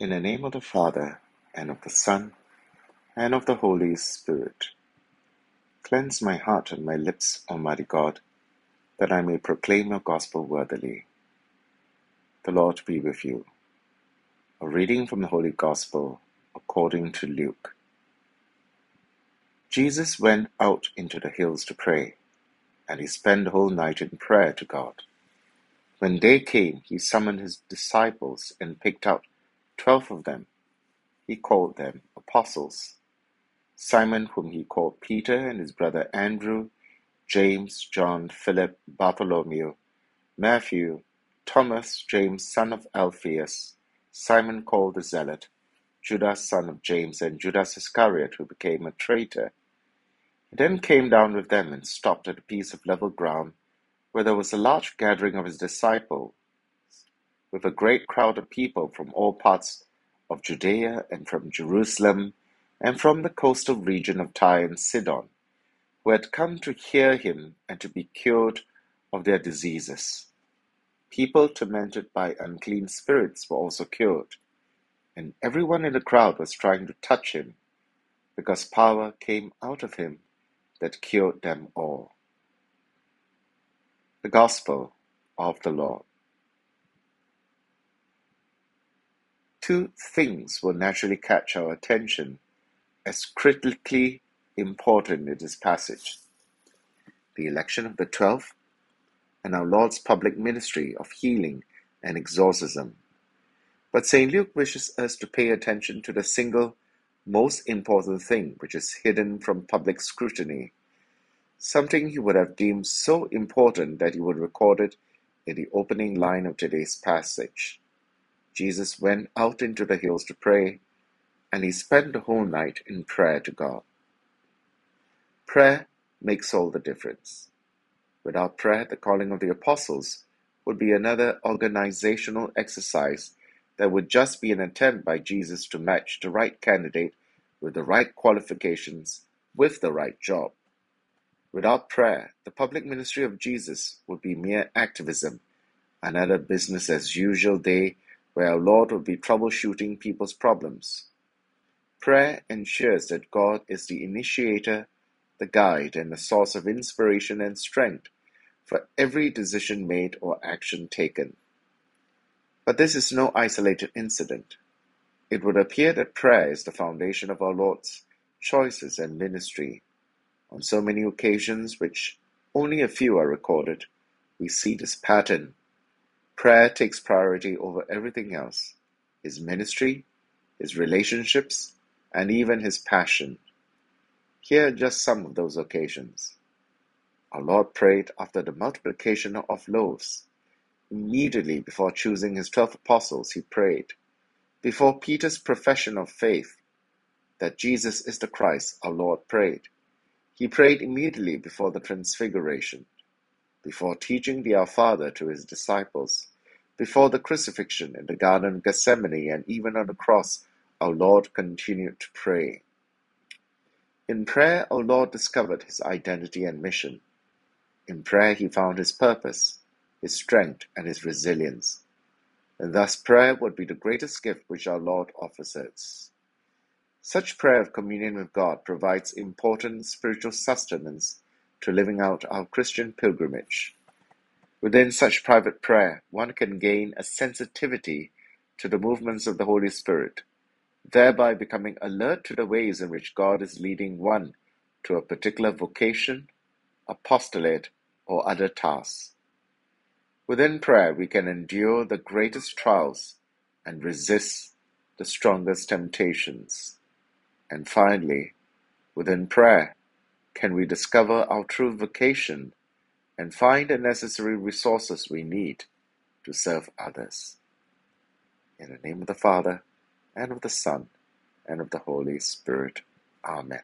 In the name of the Father, and of the Son, and of the Holy Spirit. Cleanse my heart and my lips, Almighty God, that I may proclaim your gospel worthily. The Lord be with you. A reading from the Holy Gospel according to Luke. Jesus went out into the hills to pray, and he spent the whole night in prayer to God. When day came, he summoned his disciples and picked out twelve of them. He called them apostles. Simon, whom he called Peter, and his brother Andrew, James, John, Philip, Bartholomew, Matthew, Thomas, James, son of Alphaeus, Simon called the Zealot, Judas, son of James, and Judas Iscariot, who became a traitor. He then came down with them and stopped at a piece of level ground where there was a large gathering of his disciples with a great crowd of people from all parts of Judea and from Jerusalem and from the coastal region of Tyre and Sidon, who had come to hear him and to be cured of their diseases. People tormented by unclean spirits were also cured, and everyone in the crowd was trying to touch him, because power came out of him that cured them all. The Gospel of the Lord. Two things will naturally catch our attention as critically important in this passage the election of the twelve and our Lord's public ministry of healing and exorcism. But St. Luke wishes us to pay attention to the single most important thing which is hidden from public scrutiny, something he would have deemed so important that he would record it in the opening line of today's passage. Jesus went out into the hills to pray, and he spent the whole night in prayer to God. Prayer makes all the difference. Without prayer, the calling of the apostles would be another organizational exercise that would just be an attempt by Jesus to match the right candidate with the right qualifications with the right job. Without prayer, the public ministry of Jesus would be mere activism, another business as usual day where our Lord would be troubleshooting people's problems. Prayer ensures that God is the initiator, the guide, and the source of inspiration and strength for every decision made or action taken. But this is no isolated incident. It would appear that prayer is the foundation of our Lord's choices and ministry. On so many occasions, which only a few are recorded, we see this pattern Prayer takes priority over everything else his ministry, his relationships, and even his passion. Here are just some of those occasions. Our Lord prayed after the multiplication of loaves. Immediately before choosing his twelve apostles, he prayed. Before Peter's profession of faith that Jesus is the Christ, our Lord prayed. He prayed immediately before the Transfiguration. Before teaching the Our Father to his disciples, before the crucifixion in the Garden of Gethsemane, and even on the cross, our Lord continued to pray. In prayer, our Lord discovered his identity and mission. In prayer, he found his purpose, his strength, and his resilience. And thus, prayer would be the greatest gift which our Lord offers us. Such prayer of communion with God provides important spiritual sustenance to living out our Christian pilgrimage. Within such private prayer, one can gain a sensitivity to the movements of the Holy Spirit, thereby becoming alert to the ways in which God is leading one to a particular vocation, apostolate, or other tasks. Within prayer, we can endure the greatest trials and resist the strongest temptations. And finally, within prayer, can we discover our true vocation and find the necessary resources we need to serve others. In the name of the Father, and of the Son, and of the Holy Spirit. Amen.